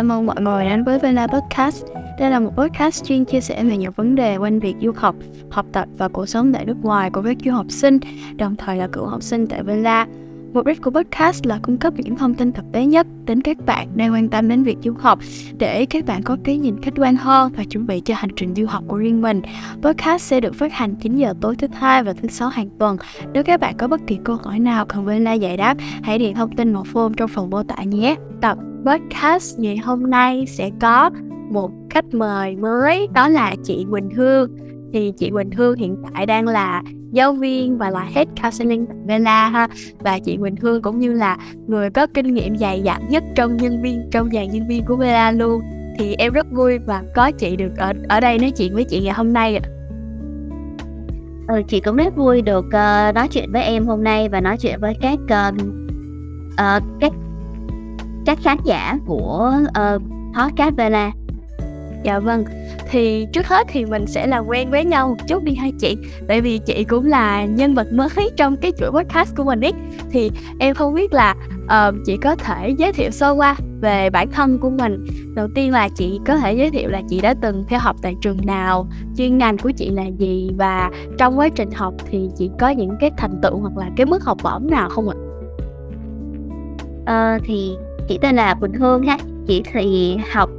chào mừng mọi người đến với Vela Podcast. Đây là một podcast chuyên chia sẻ về nhiều vấn đề quanh việc du học, học tập và cuộc sống tại nước ngoài của các du học sinh, đồng thời là cựu học sinh tại Vela. Mục đích của podcast là cung cấp những thông tin thực tế nhất đến các bạn đang quan tâm đến việc du học để các bạn có cái nhìn khách quan hơn và chuẩn bị cho hành trình du học của riêng mình. Podcast sẽ được phát hành 9 giờ tối thứ hai và thứ sáu hàng tuần. Nếu các bạn có bất kỳ câu hỏi nào cần Vela giải đáp, hãy điền thông tin vào form trong phần mô tả nhé. Tập podcast ngày hôm nay sẽ có một khách mời mới đó là chị Quỳnh Hương thì chị Quỳnh Hương hiện tại đang là giáo viên và là head counseling tại Vela ha. Và chị Quỳnh Hương cũng như là người có kinh nghiệm dày dặn nhất trong nhân viên trong dàn nhân viên của Vela luôn. Thì em rất vui và có chị được ở ở đây nói chuyện với chị ngày hôm nay ừ, chị cũng rất vui được uh, nói chuyện với em hôm nay và nói chuyện với các uh, uh, các các khán giả của uh, podcast Vela Dạ vâng, thì trước hết thì mình sẽ làm quen với nhau một chút đi hai chị. Tại vì chị cũng là nhân vật mới trong cái chuỗi podcast của mình ấy. Thì em không biết là uh, chị có thể giới thiệu sơ qua về bản thân của mình. Đầu tiên là chị có thể giới thiệu là chị đã từng theo học tại trường nào Chuyên ngành của chị là gì Và trong quá trình học thì chị có những cái thành tựu hoặc là cái mức học bổng nào không ạ? Uh, thì chị tên là Quỳnh Hương ha. Chị thì học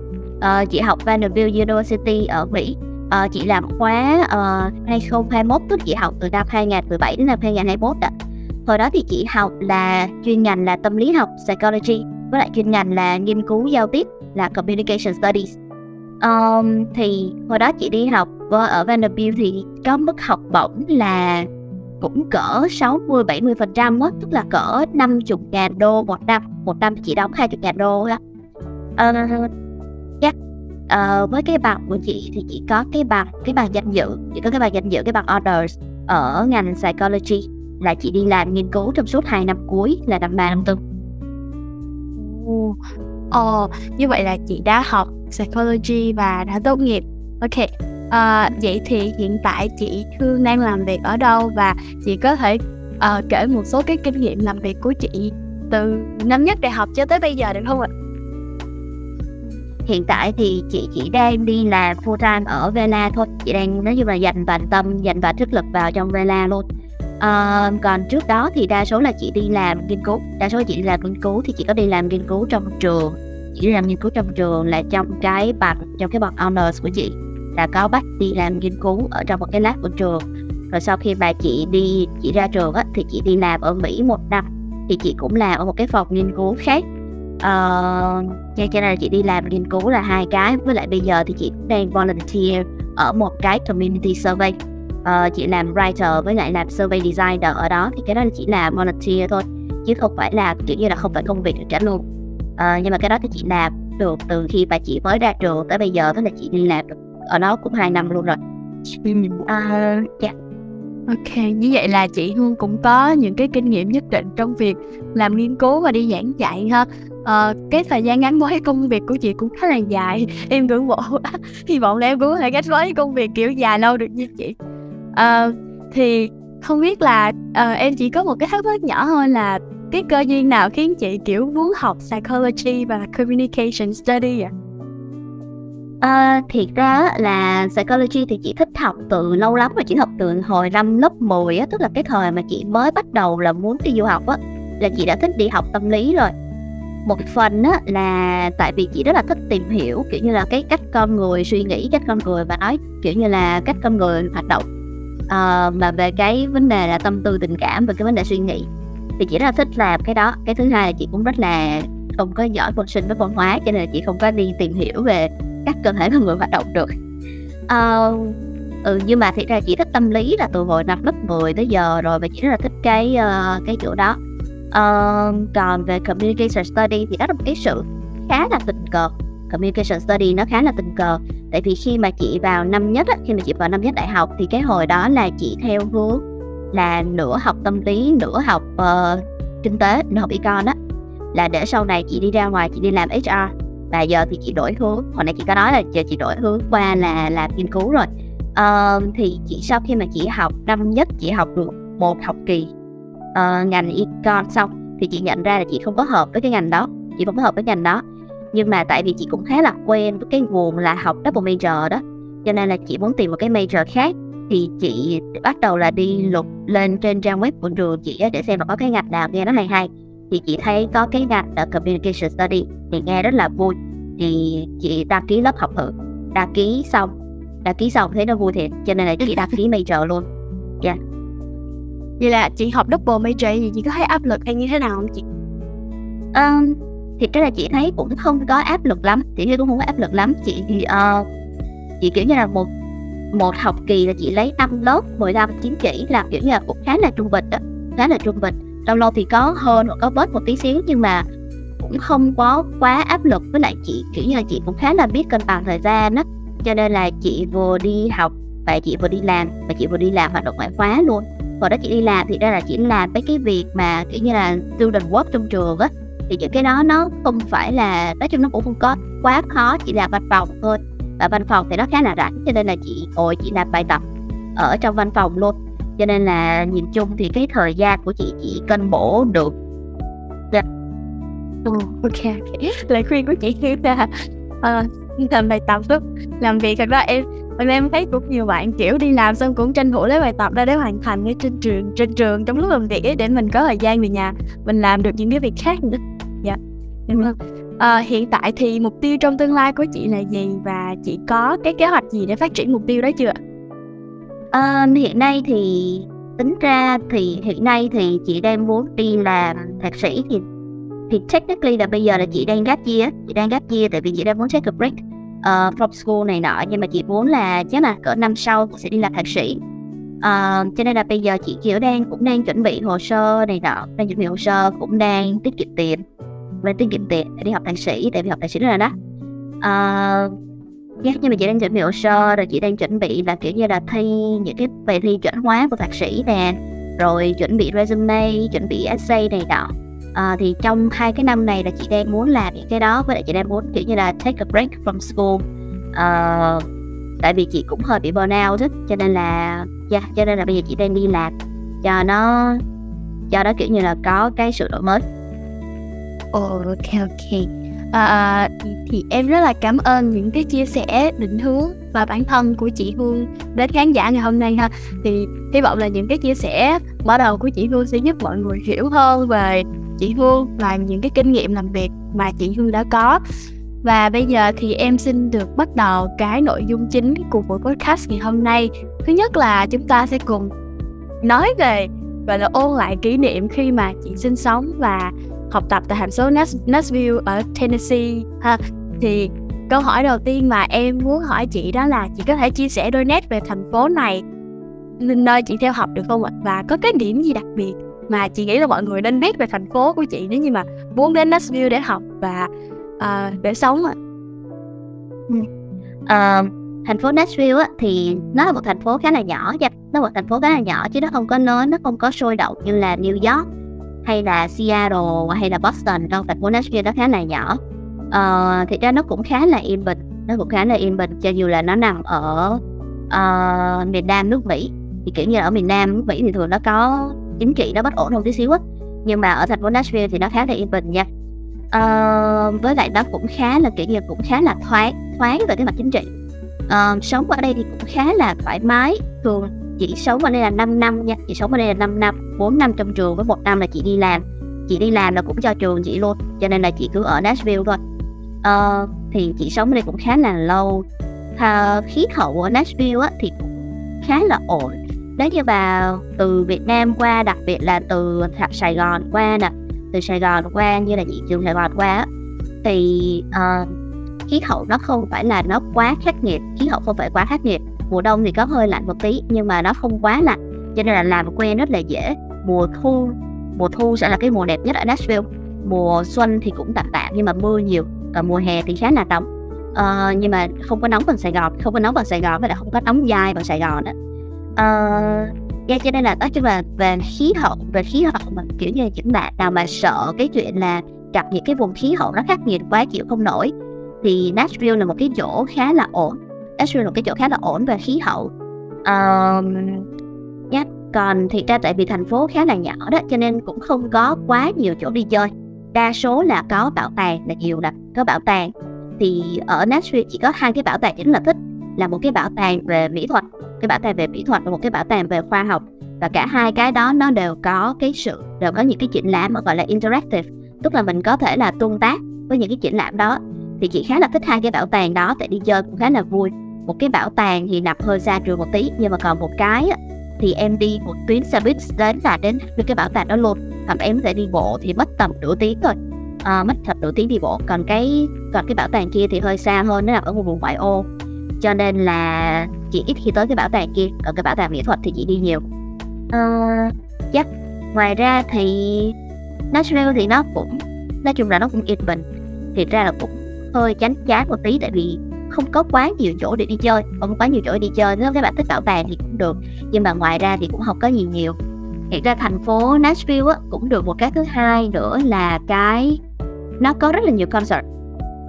uh, chị học Vanderbilt University ở Mỹ. Uh, chị làm khóa ờ, uh, 2021 tức chị học từ năm 2017 đến năm 2021 đó hồi đó thì chị học là chuyên ngành là tâm lý học psychology với lại chuyên ngành là nghiên cứu giao tiếp là communication studies. Um, thì hồi đó chị đi học ở Vanderbilt thì có mức học bổng là cũng cỡ 60 70 phần trăm á tức là cỡ 50 ngàn đô một năm. Một năm chị đóng 20 ngàn đô á. Uh, chắc uh, ờ, với cái bằng của chị thì chị có cái bằng cái bằng danh dự chị có cái bằng danh dự cái bằng honors ở ngành psychology là chị đi làm nghiên cứu trong suốt 2 năm cuối là năm ba năm tư Ồ, oh, như vậy là chị đã học psychology và đã tốt nghiệp. Ok, uh, vậy thì hiện tại chị Thương đang làm việc ở đâu và chị có thể uh, kể một số cái kinh nghiệm làm việc của chị từ năm nhất đại học cho tới bây giờ được không ạ? Hiện tại thì chị chỉ đang đi làm full time ở Vela thôi. Chị đang nói chung là dành toàn tâm, dành và sức lực vào trong Vela luôn. À, Còn trước đó thì đa số là chị đi làm nghiên cứu. Đa số chị đi làm nghiên cứu thì chị có đi làm nghiên cứu trong trường. Chị đi làm nghiên cứu trong trường là trong cái bằng, trong cái bằng honors của chị. Là có bắt đi làm nghiên cứu ở trong một cái lab của trường. Rồi sau khi mà chị đi chị ra trường á thì chị đi làm ở Mỹ một năm. Thì chị cũng làm ở một cái phòng nghiên cứu khác uh, cho nên là chị đi làm nghiên cứu là hai cái với lại bây giờ thì chị đang volunteer ở một cái community survey uh, chị làm writer với lại làm survey designer ở đó thì cái đó là chỉ là volunteer thôi chứ không phải là kiểu như là không phải công việc được trả lương uh, nhưng mà cái đó thì chị làm được từ khi mà chị mới ra trường tới bây giờ tức là chị đi làm được ở đó cũng hai năm luôn rồi à, yeah. Ok, như vậy là chị Hương cũng có những cái kinh nghiệm nhất định trong việc làm nghiên cứu và đi giảng dạy ha. À, cái thời gian gắn bó với công việc của chị cũng khá là dài. Em ngưỡng mộ, hy vọng là em cũng có thể gắn bó với công việc kiểu dài lâu được như chị. À, thì không biết là uh, em chỉ có một cái thắc mắc nhỏ thôi là cái cơ duyên nào khiến chị kiểu muốn học psychology và communication study ạ? À? Uh, thiệt ra là psychology thì chị thích học từ lâu lắm rồi chị học từ hồi năm lớp 10 á tức là cái thời mà chị mới bắt đầu là muốn đi du học á là chị đã thích đi học tâm lý rồi một phần á là tại vì chị rất là thích tìm hiểu kiểu như là cái cách con người suy nghĩ cách con người và nói kiểu như là cách con người hoạt động. À, mà về cái vấn đề là tâm tư tình cảm và cái vấn đề suy nghĩ thì chị rất là thích làm cái đó. Cái thứ hai là chị cũng rất là không có giỏi môn sinh với văn hóa cho nên là chị không có đi tìm hiểu về các cơ thể con người hoạt động được. Uh, ừ nhưng mà thiệt ra chị thích tâm lý là từ hồi năm lớp 10 tới giờ rồi và chị rất là thích cái uh, cái chỗ đó uh, còn về communication study thì đó là một cái sự khá là tình cờ. Communication study nó khá là tình cờ. Tại vì khi mà chị vào năm nhất á, khi mà chị vào năm nhất đại học thì cái hồi đó là chị theo hướng là nửa học tâm lý nửa học uh, kinh tế nửa học econ á. Là để sau này chị đi ra ngoài chị đi làm HR và giờ thì chị đổi hướng. Hồi nãy chị có nói là giờ chị đổi hướng qua là làm nghiên cứu rồi. Uh, thì chị sau khi mà chị học năm nhất chị học được một học kỳ uh, ngành econ xong thì chị nhận ra là chị không có hợp với cái ngành đó chị không có hợp với ngành đó. Nhưng mà tại vì chị cũng khá là quen với cái nguồn là học double major đó cho nên là chị muốn tìm một cái major khác. Thì chị bắt đầu là đi lục lên trên trang web của trường chị để xem là có cái ngành nào nghe nó hay hay. Thì chị thấy có cái ngành là communication study thì nghe rất là vui. Thì chị đăng ký lớp học thử. Đăng ký xong đăng ký xong thấy nó vui thiệt cho nên là chị đăng ký major luôn. Dạ. yeah vậy là chị học double major gì chị có thấy áp lực hay như thế nào không chị? Um, thì cái là chị thấy cũng không có áp lực lắm. Chị thấy cũng không có áp lực lắm. Chị thì uh, chị kiểu như là một một học kỳ là chị lấy năm lớp 15 chứng chỉ là kiểu như là cũng khá là trung bình đó khá là trung bình. Lâu lâu thì có hơn hoặc có bớt một tí xíu nhưng mà cũng không có quá áp lực. Với lại chị kiểu như là chị cũng khá là biết cân bằng thời gian đó cho nên là chị vừa đi học và chị vừa đi làm và chị vừa đi làm hoạt động ngoại khóa luôn hồi đó chị đi làm thì ra là chị làm mấy cái việc mà kiểu như là student work trong trường á. Thì những cái đó nó không phải là nói chung nó cũng không có quá khó chỉ là văn phòng thôi. Và văn phòng thì nó khá là rảnh cho nên là chị ngồi chị làm bài tập ở trong văn phòng luôn. Cho nên là nhìn chung thì cái thời gian của chị chỉ cân bổ được. Dạ. Yeah. Oh, ok lời khuyên của chị như là uh, làm bài tập đó làm việc thật ra em Hôm em thấy cũng nhiều bạn kiểu đi làm xong cũng tranh thủ lấy bài tập ra để hoàn thành ở trên trường trên trường trong lúc làm việc ấy để mình có thời gian về nhà mình làm được những cái việc khác nữa. Dạ. Yeah. À, vâng. ờ, hiện tại thì mục tiêu trong tương lai của chị là gì và chị có cái kế hoạch gì để phát triển mục tiêu đó chưa? À, hiện nay thì tính ra thì hiện nay thì chị đang muốn đi làm thạc sĩ thì thì technically là bây giờ là chị đang gap year chị đang gap year tại vì chị đang muốn take a break uh, from school này nọ nhưng mà chị muốn là chắc là cỡ năm sau sẽ đi làm thạc sĩ. Uh, cho nên là bây giờ chị kiểu đang cũng đang chuẩn bị hồ sơ này nọ đang chuẩn bị hồ sơ cũng đang tiết kiệm tiền. Đang tiết kiệm tiền để đi học thạc sĩ tại vì học thạc sĩ rất là đắt uh, yeah, nhưng mà chị đang chuẩn bị hồ sơ rồi chị đang chuẩn bị là kiểu như là thi những cái bài thi chuẩn hóa của thạc sĩ nè rồi chuẩn bị resume chuẩn bị essay này nọ à, thì trong hai cái năm này là chị đang muốn làm những cái đó với lại chị đang muốn kiểu như là take a break from school. À, tại vì chị cũng hơi bị burnout đó cho nên là yeah, cho nên là bây giờ chị đang đi làm. Cho nó cho nó kiểu như là có cái sự đổi mới. Oh, ok ok. À, thì em rất là cảm ơn những cái chia sẻ định hướng và bản thân của chị Hương đến khán giả ngày hôm nay ha. Thì hy vọng là những cái chia sẻ mở đầu của chị Hương sẽ giúp mọi người hiểu hơn về chị Hương và những cái kinh nghiệm làm việc mà chị Hương đã có. Và bây giờ thì em xin được bắt đầu cái nội dung chính của buổi podcast ngày hôm nay. Thứ nhất là chúng ta sẽ cùng nói về và là ôn lại kỷ niệm khi mà chị sinh sống và học tập tại thành phố Nashville ở Tennessee. Ha, thì câu hỏi đầu tiên mà em muốn hỏi chị đó là chị có thể chia sẻ đôi nét về thành phố này, nơi chị theo học được không ạ? Và có cái điểm gì đặc biệt mà chị nghĩ là mọi người nên biết về thành phố của chị nếu như mà muốn đến Nashville để học và uh, để sống ạ. Uh, thành phố Nashville á, thì nó là một thành phố khá là nhỏ nha. Nó là một thành phố khá là nhỏ chứ nó không có lớn nó không có sôi động như là New York hay là Seattle hay là Boston đâu. Thành phố Nashville nó khá là nhỏ. Ờ, uh, thì ra nó cũng khá là yên bình nó cũng khá là yên bình cho dù là nó nằm ở uh, miền Nam nước Mỹ. Thì kiểu như là ở miền Nam nước Mỹ thì thường nó có chính trị nó bất ổn hơn tí xíu á. Nhưng mà ở thành phố Nashville thì nó khá là yên bình nha. Uh, với lại nó cũng khá là kỹ nghiệp cũng khá là thoáng thoáng về cái mặt chính trị. Uh, sống ở đây thì cũng khá là thoải mái. Thường chị sống ở đây là 5 năm nha chị sống ở đây là 5 năm 4 năm trong trường với một năm là chị đi làm. Chị đi làm là cũng cho trường chị luôn cho nên là chị cứ ở Nashville thôi. Uh, thì chị sống ở đây cũng khá là lâu. Uh, khí hậu ở Nashville á, thì cũng khá là ổn nếu như mà từ Việt Nam qua đặc biệt là từ Sài Gòn qua nè từ Sài Gòn qua như là chị trường Sài Gòn qua thì uh, khí hậu nó không phải là nó quá khắc nghiệt khí hậu không phải quá khắc nghiệt. Mùa đông thì có hơi lạnh một tí nhưng mà nó không quá lạnh cho nên là làm quen rất là dễ. Mùa thu mùa thu sẽ là cái mùa đẹp nhất ở Nashville. Mùa xuân thì cũng tạm tạm nhưng mà mưa nhiều còn mùa hè thì khá là nóng. Uh, nhưng mà không có nóng bằng Sài Gòn không có nóng bằng Sài Gòn và lại không có nóng dai bằng Sài Gòn đó uh, yeah, cho nên là nói chung là về khí hậu về khí hậu mà kiểu như những bạn nào mà sợ cái chuyện là gặp những cái vùng khí hậu nó khắc nghiệt quá chịu không nổi thì Nashville là một cái chỗ khá là ổn. Nashville là một cái chỗ khá là ổn về khí hậu. Um, yeah. còn thì ra tại vì thành phố khá là nhỏ đó cho nên cũng không có quá nhiều chỗ đi chơi. Đa số là có bảo tàng là nhiều nè có bảo tàng. Thì ở Nashville chỉ có hai cái bảo tàng chính là thích là một cái bảo tàng về mỹ thuật cái bảo tàng về mỹ thuật và một cái bảo tàng về khoa học. Và cả hai cái đó nó đều có cái sự đều có những cái triển lãm gọi là interactive. Tức là mình có thể là tương tác với những cái triển lãm đó. Thì chị khá là thích hai cái bảo tàng đó tại đi chơi cũng khá là vui. Một cái bảo tàng thì nằm hơi xa trường một tí nhưng mà còn một cái thì em đi một tuyến xe buýt đến là đến cái bảo tàng đó luôn. Hoặc em có thể đi bộ thì mất tầm nửa tiếng thôi. À, mất thật nửa tiếng đi bộ. Còn cái còn cái bảo tàng kia thì hơi xa hơn nó nằm ở một vùng ngoại ô cho nên là chị ít khi tới cái bảo tàng kia còn cái bảo tàng mỹ thuật thì chị đi nhiều. Uh, chắc ngoài ra thì Nashville thì nó cũng nói chung là nó cũng yên bình. Thì ra là cũng hơi chán chán một tí tại vì không có quá nhiều chỗ để đi chơi không có quá nhiều chỗ để đi chơi. Nếu các bạn thích bảo tàng thì cũng được nhưng mà ngoài ra thì cũng không có gì nhiều. Hiện ra thành phố Nashville á, cũng được một cái thứ hai nữa là cái nó có rất là nhiều concert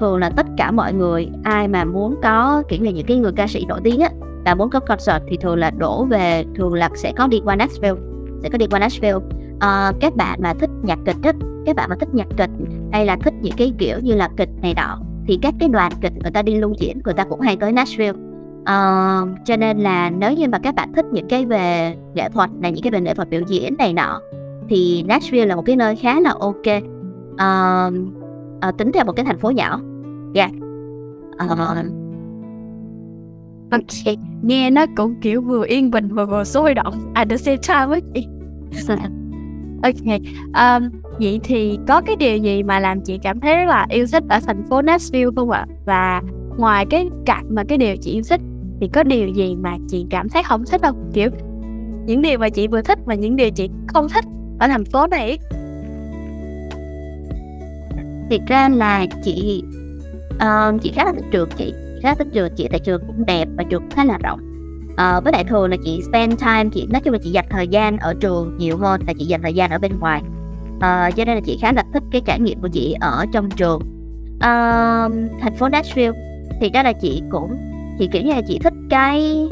thường là tất cả mọi người ai mà muốn có kiểu như những cái người ca sĩ nổi tiếng á và muốn có concert thì thường là đổ về thường là sẽ có đi qua Nashville sẽ có đi qua Nashville. À, các bạn mà thích nhạc kịch á các bạn mà thích nhạc kịch hay là thích những cái kiểu như là kịch này nọ thì các cái đoàn kịch người ta đi lưu diễn người ta cũng hay tới Nashville. Uh, cho nên là nếu như mà các bạn thích những cái về nghệ thuật này những cái về nghệ thuật biểu diễn này nọ thì Nashville là một cái nơi khá là ok. Uh, uh, tính theo một cái thành phố nhỏ dạ yeah. uh, Ok, nghe nó cũng kiểu vừa yên bình và vừa sôi động at the same time ấy chị. ok, um, vậy thì có cái điều gì mà làm chị cảm thấy rất là yêu thích ở thành phố Nashville không ạ? Và ngoài cái cạnh mà cái điều chị yêu thích thì có điều gì mà chị cảm thấy không thích không? Kiểu những điều mà chị vừa thích và những điều chị không thích ở thành phố này. Thiệt ra là chị uh, chị khá là thích trường chị khá thích trường chị tại trường cũng đẹp và trường khá là rộng. Uh, với đại thường là chị spend time chị nói chung là chị dành thời gian ở trường nhiều hơn là chị dành thời gian ở bên ngoài. Uh, cho nên là chị khá là thích cái trải nghiệm của chị ở trong trường. Uh, thành phố Nashville thì đó là chị cũng chị kiểu như là chị thích cái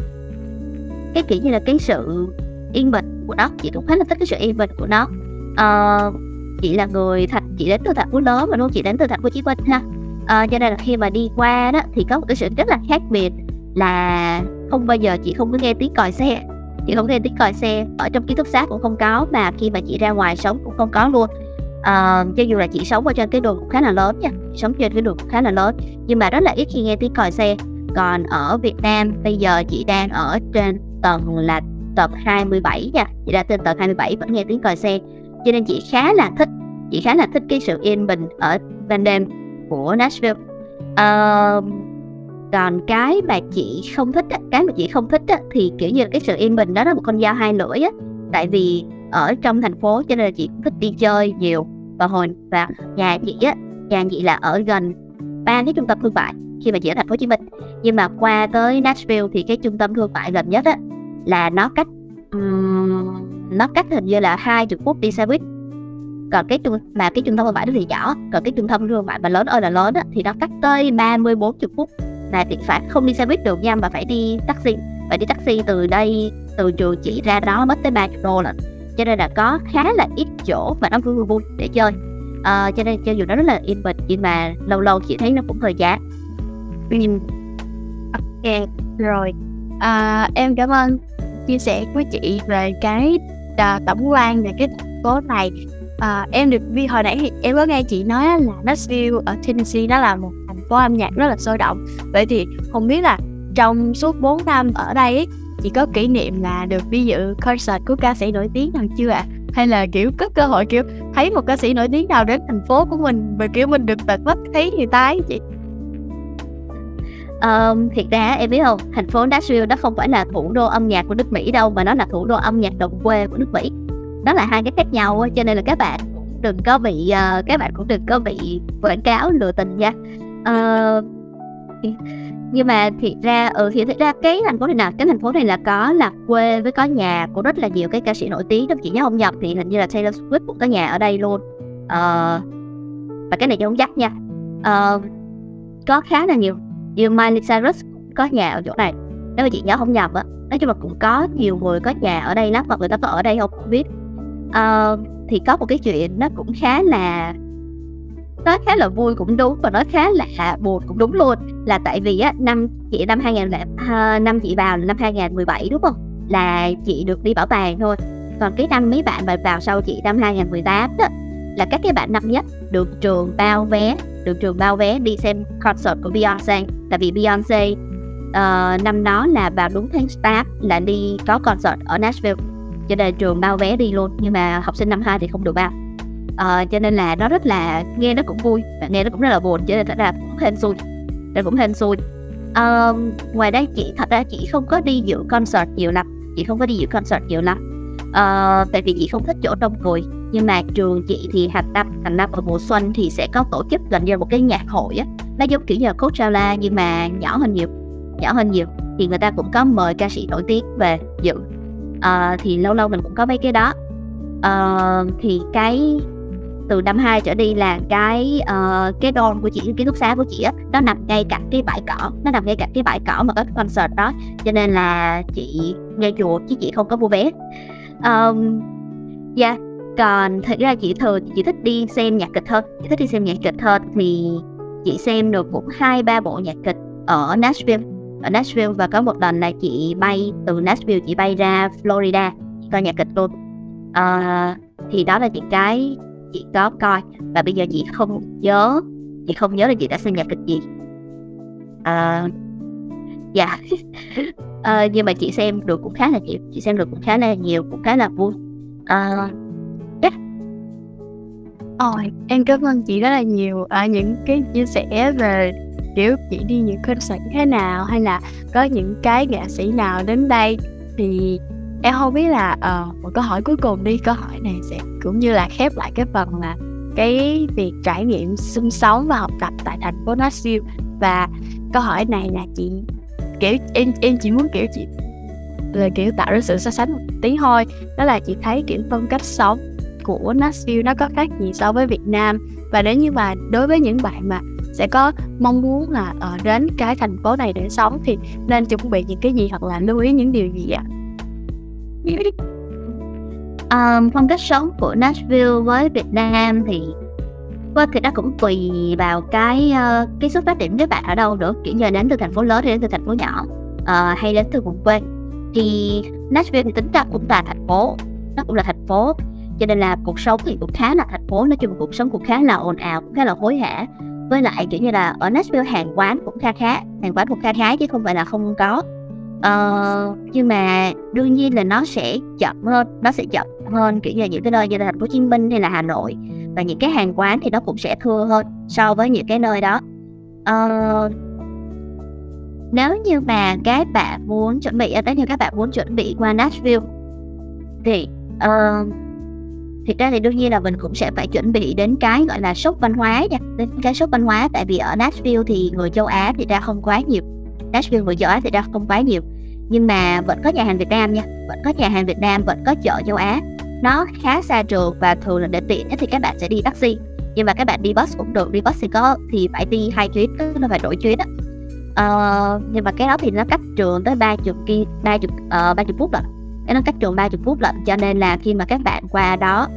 cái kiểu như là cái sự yên bình của nó chị cũng khá là thích cái sự yên bình của nó. Uh, chị là người thành chị đến từ thành phố lớn mà luôn chị đến từ thành phố Hồ Chí Minh ha à, cho nên là khi mà đi qua đó thì có một cái sự rất là khác biệt là không bao giờ chị không có nghe tiếng còi xe. Chị không nghe tiếng còi xe ở trong ký túc xá cũng không có mà khi mà chị ra ngoài sống cũng không có luôn. À, cho dù là chị sống ở trên cái đường khá là lớn nha sống trên cái đường khá là lớn nhưng mà rất là ít khi nghe tiếng còi xe. Còn ở Việt Nam bây giờ chị đang ở trên tầng là tầng 27 nha chị đã trên tầng 27 vẫn nghe tiếng còi xe. Cho nên chị khá là thích chị khá là thích cái sự yên bình ở ban đêm của Nashville. Uh, còn cái mà chị không thích cái mà chị không thích thì kiểu như cái sự yên bình đó là một con dao hai lưỡi á. Tại vì ở trong thành phố cho nên là chị cũng thích đi chơi nhiều. Và hồi và nhà chị á nhà chị là ở gần ba cái trung tâm thương mại khi mà chị ở thành phố Hồ Chí Minh. Nhưng mà qua tới Nashville thì cái trung tâm thương mại gần nhất á là nó cách um, nó cách hình như là hai chục phút đi xe buýt còn cái trung mà cái trung tâm thương mại đó thì nhỏ. Còn cái trung tâm thương mại mà lớn ơi là lớn á, thì nó cách tới 30 40 phút. Là thì phải không đi xe buýt được nha mà phải đi taxi. Phải đi taxi từ đây từ trường chỉ ra đó mất tới 30 đô lận. Cho nên là có khá là ít chỗ mà nó vui vui để chơi. À, cho nên cho dù nó rất là yên bình nhưng mà lâu lâu chị thấy nó cũng hơi giá ok rồi. À, em cảm ơn chia sẻ với chị về cái à, tổng quan về cái thành phố này à, em được vì hồi nãy em có nghe chị nói là Nashville ở Tennessee nó là một thành phố âm nhạc rất là sôi động. Vậy thì không biết là trong suốt 4 năm ở đây ấy, chị có kỷ niệm là được đi dự concert của ca sĩ nổi tiếng nào chưa ạ? À? hay là kiểu có cơ hội kiểu thấy một ca sĩ nổi tiếng nào đến thành phố của mình và kiểu mình được tận mắt thấy người ta ấy chị? Um, thiệt ra em biết không? Thành phố Nashville đó không phải là thủ đô âm nhạc của nước Mỹ đâu mà nó là thủ đô âm nhạc đồng quê của nước Mỹ đó là hai cái khác nhau cho nên là các bạn đừng có bị uh, các bạn cũng đừng có bị quảng cáo lừa tình nha. Uh, nhưng mà thiệt ra ừ thì thật ra cái thành phố này nè cái thành phố này là có là quê với có nhà của rất là nhiều cái ca sĩ nổi tiếng đó chị nhớ không nhập thì hình như là Taylor Swift cũng có nhà ở đây luôn. Uh, và cái này chị không dắt nha. Uh, có khá là nhiều như Miley Cyrus có nhà ở chỗ này. Nếu mà chị nhớ không nhập á nói chung là cũng có nhiều người có nhà ở đây lắm mọi người ta có ở đây không, không biết uh, thì có một cái chuyện nó cũng khá là nói khá là vui cũng đúng và nói khá là buồn cũng đúng luôn. Là tại vì á năm chị năm 2000 ờ, năm chị vào là năm 2017 đúng không? Là chị được đi bảo tàng thôi. Còn cái năm mấy bạn mà vào sau chị năm 2018 đó là các cái bạn năm nhất được trường bao vé được trường bao vé đi xem concert của Beyonce tại vì Beyonce uh, ờ, năm đó là vào đúng tháng 8 là đi có concert ở Nashville cho nên trường bao vé đi luôn nhưng mà học sinh năm 2 thì không được bao. À, cho nên là nó rất là nghe nó cũng vui và nghe nó cũng rất là buồn cho nên thật ra cũng hên xui nên cũng hên xui. À, ngoài đây chị thật ra chị không có đi dự concert nhiều lắm chị không có đi dự concert nhiều lắm. À, tại vì chị không thích chỗ đông người nhưng mà trường chị thì hàng năm hàng năm ở mùa xuân thì sẽ có tổ chức gần như một cái nhạc hội á. Nó giống kiểu như Coachella nhưng mà nhỏ hơn nhiều nhỏ hơn nhiều thì người ta cũng có mời ca sĩ nổi tiếng về dự uh, thì lâu lâu mình cũng có mấy cái đó. Uh, thì cái từ năm 2 trở đi là cái uh, cái đòn của chị ký túc xá của chị á nó nằm ngay cạnh cái bãi cỏ nó nằm ngay cạnh cái bãi cỏ mà có concert đó. Cho nên là chị nghe chùa chứ chị không có mua vé. Um, yeah dạ, còn thật ra chị thường chị thích đi xem nhạc kịch hơn. Chị thích đi xem nhạc kịch hơn thì chị xem được cũng hai ba bộ nhạc kịch ở Nashville ở Nashville và có một lần là chị bay từ Nashville chị bay ra Florida coi nhạc kịch luôn. À, thì đó là những cái chị có coi và bây giờ chị không nhớ chị không nhớ là chị đã xem nhạc kịch gì. À, dạ. À, nhưng mà chị xem được cũng khá là nhiều chị xem được cũng khá là nhiều cũng khá là vui. À, yeah. Ôi, em cảm ơn chị rất là nhiều. Ở những cái chia sẻ về kiểu chị đi những concert thế nào hay là có những cái nghệ sĩ nào đến đây? Thì em không biết là uh, một câu hỏi cuối cùng đi câu hỏi này sẽ cũng như là khép lại cái phần là cái việc trải nghiệm sinh sống và học tập tại thành phố Nashville. Và câu hỏi này là chị kiểu em em chỉ muốn kiểu chị là kiểu tạo ra sự so sánh một tí thôi. Đó là chị thấy kiểu phong cách sống của Nashville nó có khác gì so với Việt Nam. Và nếu như mà đối với những bạn mà sẽ có mong muốn là ở uh, đến cái thành phố này để sống thì nên chuẩn bị những cái gì hoặc là lưu ý những điều gì ạ? À? um, phong cách sống của Nashville với Việt Nam thì Vâng, thì nó cũng tùy vào cái uh, cái xuất phát điểm các bạn ở đâu nữa kiểu như đến từ thành phố lớn hay đến từ thành phố nhỏ uh, hay đến từ vùng quê thì Nashville thì tính ra cũng là thành phố nó cũng là thành phố cho nên là cuộc sống thì cũng khá là thành phố nói chung cuộc sống cũng khá là ồn ào cũng khá là hối hả với lại kiểu như là ở Nashville hàng quán cũng kha khá hàng quán cũng kha khá chứ không phải là không có. Ờ, nhưng mà đương nhiên là nó sẽ chậm hơn nó sẽ chậm hơn kiểu như những cái nơi như là thành phố Hồ Chí Minh hay là Hà Nội. Và những cái hàng quán thì nó cũng sẽ thưa hơn so với những cái nơi đó. Ờ, nếu như mà các bạn muốn chuẩn bị ờ, nếu như các bạn muốn chuẩn bị qua Nashville thì uh, thực ra thì đương nhiên là mình cũng sẽ phải chuẩn bị đến cái gọi là sốc văn hóa nha. Đến cái sốc văn hóa tại vì ở Nashville thì người châu Á thì ra không quá nhiều. Nashville người châu Á thì ra không quá nhiều. Nhưng mà vẫn có nhà hàng Việt Nam nha. Vẫn có nhà hàng Việt Nam vẫn có chợ châu Á. Nó khá xa trường và thường là để tiện thì các bạn sẽ đi taxi. Nhưng mà các bạn đi bus cũng được đi bus thì có thì phải đi hai chuyến tức là phải đổi chuyến á. Uh, nhưng mà cái đó thì nó cách trường tới ba chục kia ba chục ờ, ba chục phút rồi nó cách trường ba chục phút lận cho nên là khi mà các bạn qua đó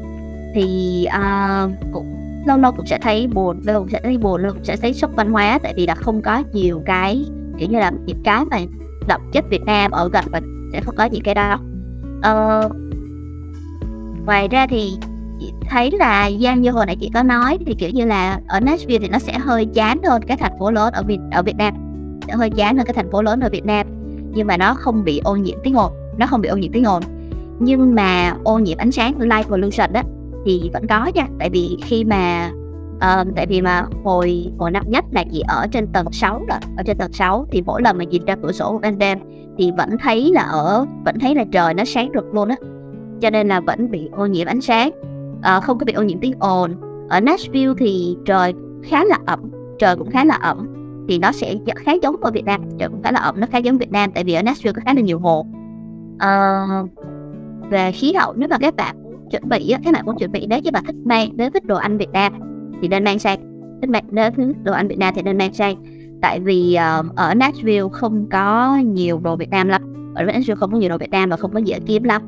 thì uh, cũng lâu lâu cũng sẽ thấy buồn lâu cũng sẽ thấy buồn lâu cũng sẽ thấy sốc văn hóa tại vì là không có nhiều cái kiểu như là những cái mà đậm chất Việt Nam ở gần và sẽ không có những cái đó. Uh, ngoài ra thì chị thấy là Giang như hồi nãy chị có nói thì kiểu như là ở Nashville thì nó sẽ hơi chán hơn cái thành phố lớn ở Việt ở Việt Nam. Sẽ hơi chán hơn cái thành phố lớn ở Việt Nam nhưng mà nó không bị ô nhiễm tiếng ồn nó không bị ô nhiễm tiếng ồn. Nhưng mà ô nhiễm ánh sáng light pollution đó thì vẫn có nha. Tại vì khi mà uh, tại vì mà hồi hồi năm nhất là chị ở trên tầng 6 rồi ở trên tầng 6 thì mỗi lần mà nhìn ra cửa sổ ban đêm thì vẫn thấy là ở vẫn thấy là trời nó sáng rực luôn á. Cho nên là vẫn bị ô nhiễm ánh sáng. Uh, không có bị ô nhiễm tiếng ồn. Ở Nashville thì trời khá là ẩm trời cũng khá là ẩm. Thì nó sẽ khá giống ở Việt Nam trời cũng khá là ẩm nó khá giống Việt Nam. Tại vì ở Nashville có khá là nhiều hồ uh, về khí hậu nếu mà các bạn chuẩn bị á, các bạn muốn chuẩn bị nếu như mà thích mang nếu thích đồ ăn Việt Nam thì nên mang sang. Thích mang nếu thích đồ ăn Việt Nam thì nên mang sang. Tại vì uh, ở Nashville không có nhiều đồ Việt Nam lắm. Ở Nashville không có nhiều đồ Việt Nam và không có dễ kiếm lắm.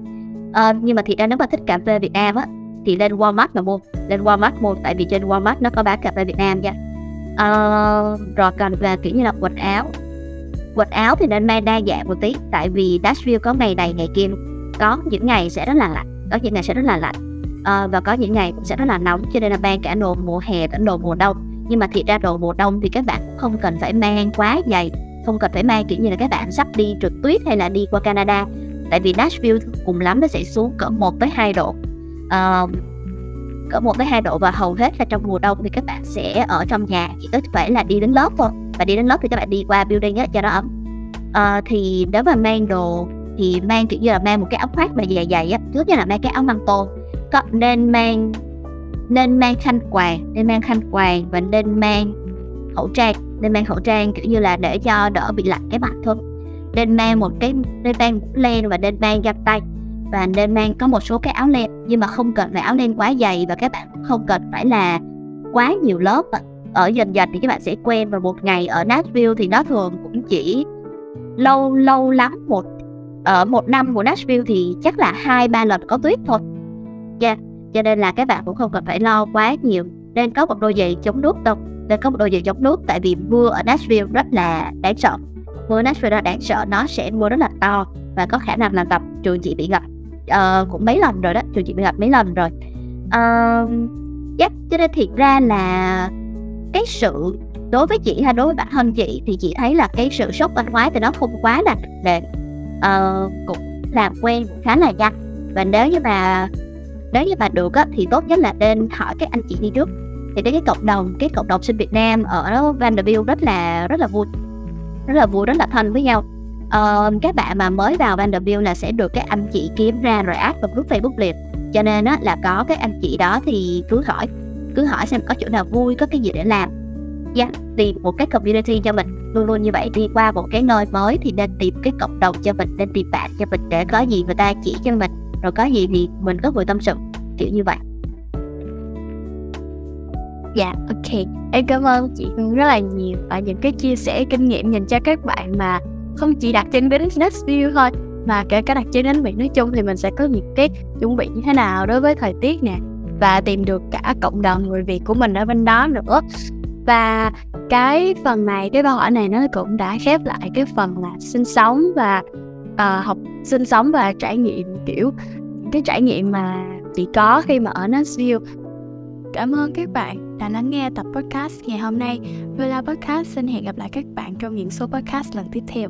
Uh, nhưng mà thì ra nếu mà thích cà phê Việt Nam á thì lên Walmart mà mua. Lên Walmart mua tại vì trên Walmart nó có bán cà phê Việt Nam nha. Uh, rồi còn về kiểu như là quần áo quần áo thì nên mang đa dạng một tí tại vì Nashville có ngày này ngày kia có những ngày sẽ rất là lạnh có những ngày sẽ rất là lạnh. À, và có những ngày cũng sẽ rất là nóng cho nên là mang cả đồ mùa hè lẫn đồ mùa đông. Nhưng mà thiệt ra đồ mùa đông thì các bạn không cần phải mang quá dày không cần phải mang kiểu như là các bạn sắp đi trượt tuyết hay là đi qua Canada. Tại vì Nashville cùng lắm nó sẽ xuống cỡ 1 tới 2 độ. À, cỡ 1 tới 2 độ và hầu hết là trong mùa đông thì các bạn sẽ ở trong nhà chỉ có phải là đi đến lớp thôi và đi đến lớp thì các bạn đi qua building á cho nó ấm. Uh, thì nếu mà mang đồ thì mang kiểu như là mang một cái áo khoác mà dày dày á thứ nhất là mang cái áo măng tô. Có nên mang nên mang khăn quàng nên mang khăn quàng và nên mang khẩu trang nên mang khẩu trang kiểu như là để cho đỡ bị lạnh cái mặt thôi. Nên mang một cái nên mang len và nên mang găng tay. Và nên mang có một số cái áo len nhưng mà không cần phải áo len quá dày và các bạn không cần phải là quá nhiều lớp ở dần dần thì các bạn sẽ quen và một ngày ở Nashville thì nó thường cũng chỉ lâu lâu lắm một ở một năm của Nashville thì chắc là hai ba lần có tuyết thôi. Yeah. cho nên là các bạn cũng không cần phải lo quá nhiều. Nên có một đôi giày chống nước đâu nên có một đôi giày chống nước tại vì mưa ở Nashville rất là đáng sợ. Mưa Nashville là đáng sợ nó sẽ mưa rất là to và có khả năng là tập trường chị bị ngập. Uh, cũng mấy lần rồi đó trường chị bị ngập mấy lần rồi. Uh, yeah, cho nên thiệt ra là cái sự đối với chị hay đối với bản thân chị thì chị thấy là cái sự sốc văn hóa thì nó không quá là để uh, ờ, cũng làm quen cũng khá là nhanh. Và nếu như mà nếu như mà được á, thì tốt nhất là nên hỏi các anh chị đi trước. Thì đến cái cộng đồng cái cộng đồng sinh Việt Nam ở Vanderbilt rất là rất là vui rất là vui rất là thân với nhau. Uh, các bạn mà mới vào Vanderbilt là sẽ được các anh chị kiếm ra rồi add vào group Facebook liền. Cho nên á, là có các anh chị đó thì cứ hỏi cứ hỏi xem có chỗ nào vui có cái gì để làm. Yeah, tìm một cái community cho mình. Luôn luôn như vậy đi qua một cái nơi mới thì nên tìm cái cộng đồng cho mình nên tìm bạn cho mình để có gì người ta chỉ cho mình rồi có gì thì mình có người tâm sự kiểu như vậy. Dạ, ok. Em cảm ơn chị Hương rất là nhiều và những cái chia sẻ kinh nghiệm dành cho các bạn mà không chỉ đặt trên business view thôi mà kể cả đặt trên đến biển nói chung thì mình sẽ có những cái chuẩn bị như thế nào đối với thời tiết nè và tìm được cả cộng đồng người Việt của mình ở bên đó nữa và cái phần này cái câu hỏi này nó cũng đã khép lại cái phần là sinh sống và uh, học sinh sống và trải nghiệm kiểu cái trải nghiệm mà chị có khi mà ở Nashville Cảm ơn các bạn đã lắng nghe tập podcast ngày hôm nay. Vela Podcast xin hẹn gặp lại các bạn trong những số podcast lần tiếp theo.